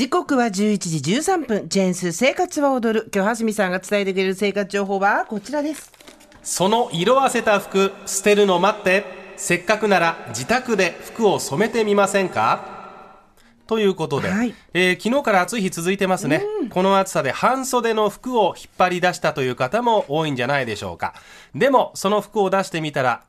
時刻は11時13分。ジェーンス生活は踊る。今日、はすみさんが伝えてくれる生活情報はこちらです。その色あせた服捨てるの待って。せっかくなら自宅で服を染めてみませんか？ということで、はい。えー昨日から暑い日続いてますね、この暑さで半袖の服を引っ張り出したという方も多いんじゃないでしょうか。でもその服を出してみたら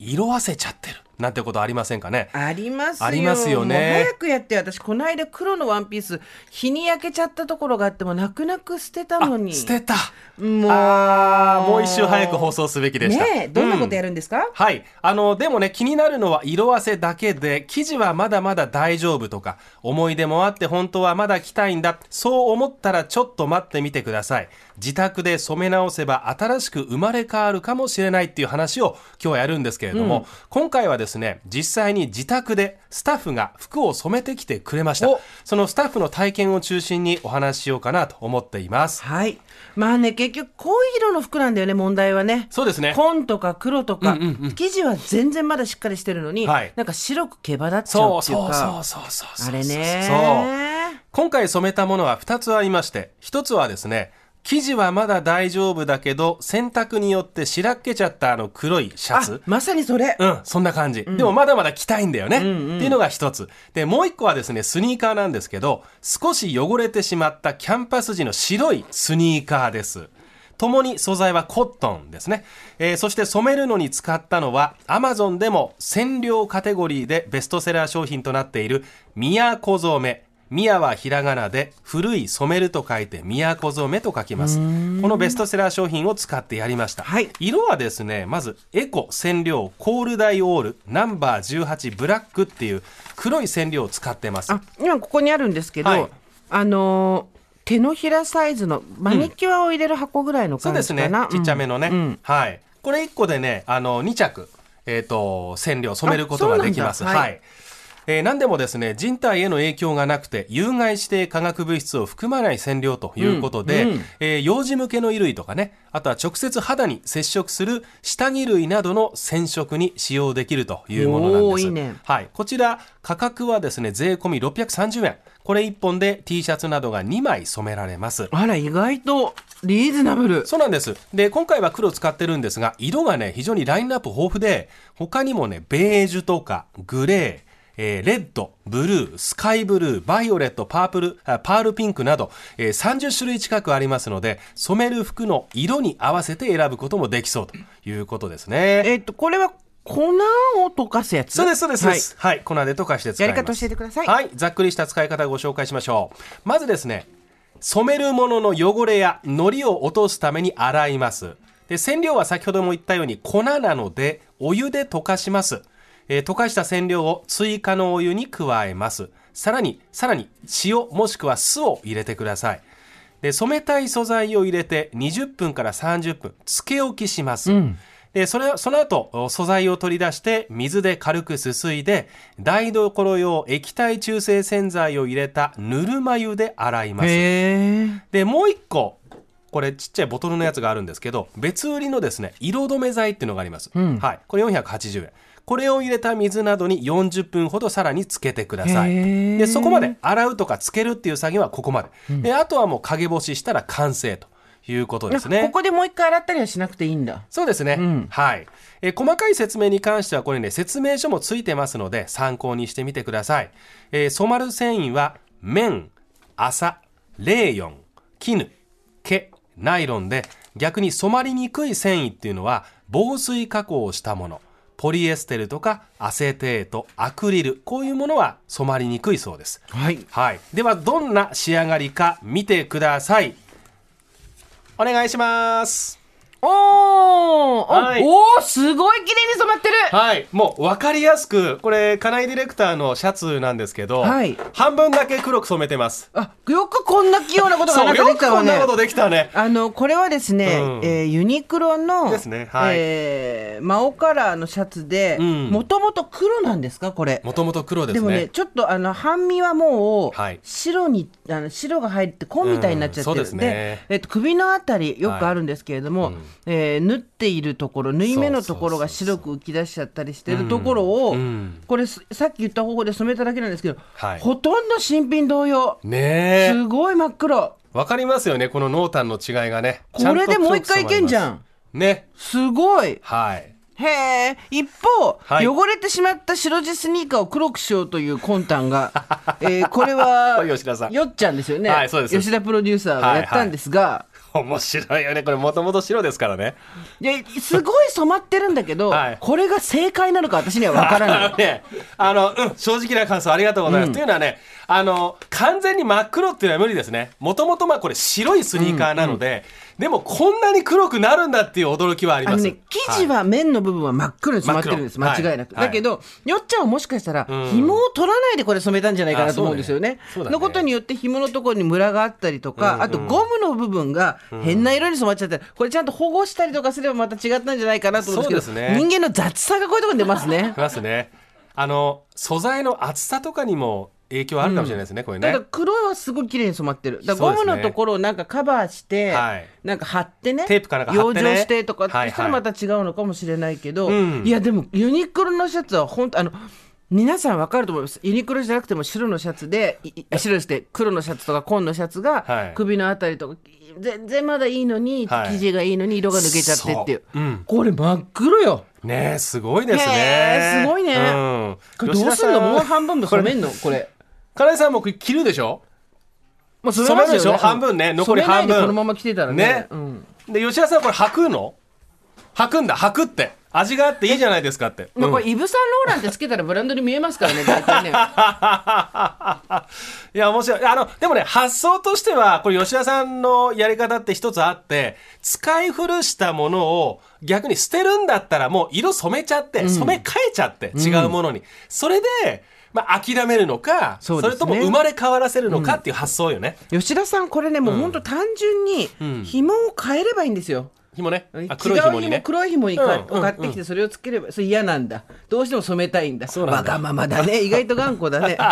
色あせちゃってるなんてことありませんかね？ありますよ。ありますよね早くやって、私、この間黒のワンピース、日に焼けちゃったところがあっても、泣く泣く捨てたのに。捨てたもう。あーもう一周早く放送すべきでしたねえ、どんなことうんやるんですか、はい。あの、でもね、気になるのは色あせだけで、生地はまだまだ大丈夫とか、思い出もあって本当はまだ着たいんだ。そう思ったらちょっと待ってみてください。自宅で染め直せば新しく生まれ変わるかもしれないっていう話を今日はやるんですけれども、今回はですね、実際に自宅でスタッフが服を染めてきてくれましたお。そのスタッフの体験を中心にお話ししようかなと思っています。はい。まあね、結局、濃い色の服なんだよね、問題はね。そうですね。紺とか黒とか、うんうんうん生地は全然まだしっかりしてるのに、はいなんか白く毛羽立っちゃうっていうか。そうそうそうそうそう。あれね。そう。今回染めたものは2つありまして、1つはですね、生地はまだ大丈夫だけど、洗濯によってしらっけちゃったあの黒いシャあツ。、まさにそれ。うん、そんな感じ。でもまだまだ着たいんだよね。っていうのが一つ。で、もう一個はですね、スニーカーなんですけど、少し汚れてしまったキャンパス地の白いスニーカーです。共に素材はコットンですね。えーそして染めるのに使ったのは、アマゾンでも染料カテゴリーでベストセラー商品となっている、都染め。宮はひらがなで古い染めると書いて都染めと書きます。このベストセラー商品を使ってやりました。はい色はですね、まずエコ染料コールダイオールナンバー18ブラックっていう黒い染料を使ってます。あ、今ここにあるんですけど、はいあのー手のひらサイズのマニキュアを入れる箱ぐらいのそう感じかな。ですね。ちっちゃめのね。うんはい。これ1個でね、あの、2着、えっ、と、染料染めることができます。はい。えー何でもですね、人体への影響がなくて、有害指定化学物質を含まない染料ということで、うんうんえー幼児向けの衣類とかね、あとは直接肌に接触する下着類などの染色に使用できるというものなんです。いいねはい。こちら、価格はですね、税込み630円。これ1本で T シャツなどが2枚染められます。あら、意外とリーズナブル。そうなんです。で、今回は黒使ってるんですが、色がね、非常にラインナップ豊富で、他にもね、ベージュとか、グレー、えーレッド、ブルー、スカイブルー、バイオレット、パープル、あパールピンクなど、えー30種類近くありますので、染める服の色に合わせて選ぶこともできそうということですね。えっと、これは粉を溶かすやつ？そうです、そうです。はい。はい、粉で溶かして使います。やり方教えてくださいはい、ざっくりした使い方をご紹介しましょう。まずですね、染めるものの汚れや糊を落とすために洗います。で、染料は先ほども言ったように粉なので、お湯で溶かします。えー溶かした染料を追加のお湯に加えます。さらに、さらに塩もしくは酢を入れてください。で、染めたい素材を入れて20分から30分、つけ置きします。で、それ、その後、お素材を取り出して、水で軽くすすいで、台所用液体中性洗剤を入れたぬるま湯で洗います。で、もう一個、これちっちゃいボトルのやつがあるんですけど、別売りのですね、色止め剤っていうのがあります。はい。これ480円。これを入れた水などに40分ほどさらにつけてください。で、そこまで洗うとかつけるっていう作業はここまで。で、あとはもう陰干ししたら完成ということですね。ここでもう一回洗ったりはしなくていいんだ。そうですね。はい。えー細かい説明に関してはこれね、説明書もついてますので参考にしてみてください。えー染まる繊維は、綿、麻、レーヨン、絹、毛、ナイロンで、逆に染まりにくい繊維っていうのは、防水加工をしたもの。ポリエステルとかアセテート、アクリル、こういうものは染まりにくいそうです。はい。はい。では、どんな仕上がりか見てください。お願いします。おーおはい。おーすごい綺麗に染まってる。はい、もう分かりやすく、これ、金井ディレクターのシャツなんですけど、はい。半分だけ黒く染めてます。あ、よくこんな器用なことができたわね。こんなことできたね。あのこれはですね、うん。えーユニクロのですね。はい。えーマオカラーのシャツでうん。もともと黒なんですか？これ。もともと黒ですね。でもねちょっとあの半身はもうはい。白に、あの白が入って紺みたいになっちゃってる、うんそうですね。えっと、首のあたりよくあるんですけれども、うんえー塗っっているところ縫い目のところが白く浮き出しちゃったりしてるところを、うん。これすさっき言った方法で染めただけなんですけど、はい。ほとんど新品同様。ねえ。すごい真っ黒。わかりますよねこの濃淡の違いがね。これでもう一回いけんじゃん。ね。すごい。はい。へえ。一方、はい。汚れてしまった白地スニーカーを黒くしようという魂胆が、えーこれは吉田さん。よっちゃんですよね、はいそうです。吉田プロデューサーがやったんですが、面白いよね。これもともと白ですからね。いやすごい染まってるんだけど、はい。これが正解なのか私には分からない。あのね、あの、うん、正直な感想ありがとうございます。というのはね、あの、完全に真っ黒っていうのは無理ですね。もともとまあこれ白いスニーカーなので、でもこんなに黒くなるんだっていう驚きはあります。ね、生地は面の部分は真っ黒に染まってるんです、間違いなく。はいだけど、よっちゃんはもしかしたら、ん紐を取らないでこれ染めたんじゃないかなと思うんですよね。ねねのことによって紐のところにムラがあったりとか、あとゴムの部分が変な色に染まっちゃって、これちゃんと保護したりとかすればまた違ったんじゃないかなと思うんですけど、ね人間の雑さがこういうところに出ますねい。ますね。あの、素材の厚さとかにも影響あるかもしれないですね、これねただ。黒いはすごい綺麗に染まってる。だからゴムのところをなんかカバーして、はいなんか貼ってね、テープかなんか貼ってね養生してとかってはいはいしたらまた違うのかもしれないけど、うんいやでもユニクロのシャツは本当あの皆さんわかると思います。ユニクロじゃなくても白のシャツで、いい白ですって黒のシャツとか紺のシャツがはい首のあたりとか、全然まだいいのに、はい生地がいいのに色が抜けちゃってっていう。そううんこれ真っ黒よ。ねえすごいですへね。えすごいねうん。これどうすんのもう半分も染めんの？これ。金井さんも着るでしょ？もう染めるでしょ？半分ね。残り半分。このまま着てたらね。ね。うん。で、吉田さんこれ履くの？履くんだ、履くって。味があっていいじゃないですかって。まあ、こうんれイヴ・サンローランってつけたらブランドに見えますからね、大体ね。いや、面白い。あの、でもね、発想としては、これ吉田さんのやり方って一つあって、使い古したものを逆に捨てるんだったらもう色染めちゃって、染め替えちゃって、違うものに。それで、まあ、諦めるのか、そねれとも生まれ変わらせるのかっていう発想よね。吉田さん、これね、もう本当単純に紐を変えればいいんですよ。紐ね。あ違う黒い紐にね。黒い紐にかうん。うん。買ってきてそれをつければそれ嫌なんだ。どうしても染めたいんだ。そうなんだ。わがままだね。意外と頑固だね。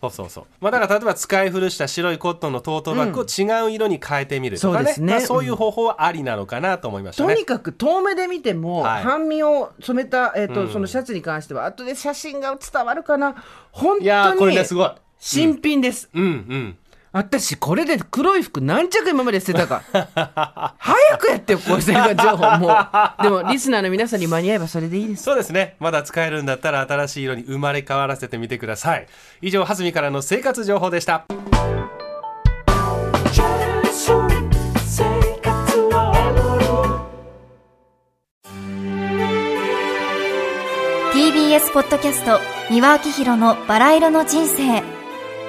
そうそうそう。まあだから例えば使い古した白いコットンのトートバッグを違う色に変えてみるとかね。そうですね。まあそういう方法はありなのかなと思いましたね。とにかく遠目で見ても、はい。半身を染めた、えーとそのシャツに関しては後で写真が伝わるかな。本いやーこ当にれねすごい。新品です、うんうん。私これで黒い服何着今まで捨てたか 早くやってよこういう生活情報もうでもリスナーの皆さんに間に合えばそれでいいですそうですね。まだ使えるんだったら新しい色に生まれ変わらせてみてください。以上、はずみからの生活情報でした。TBS ポッドキャスト三輪明宏のバラ色の人生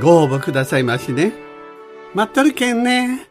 ご応募くださいましね。待っとるけんね。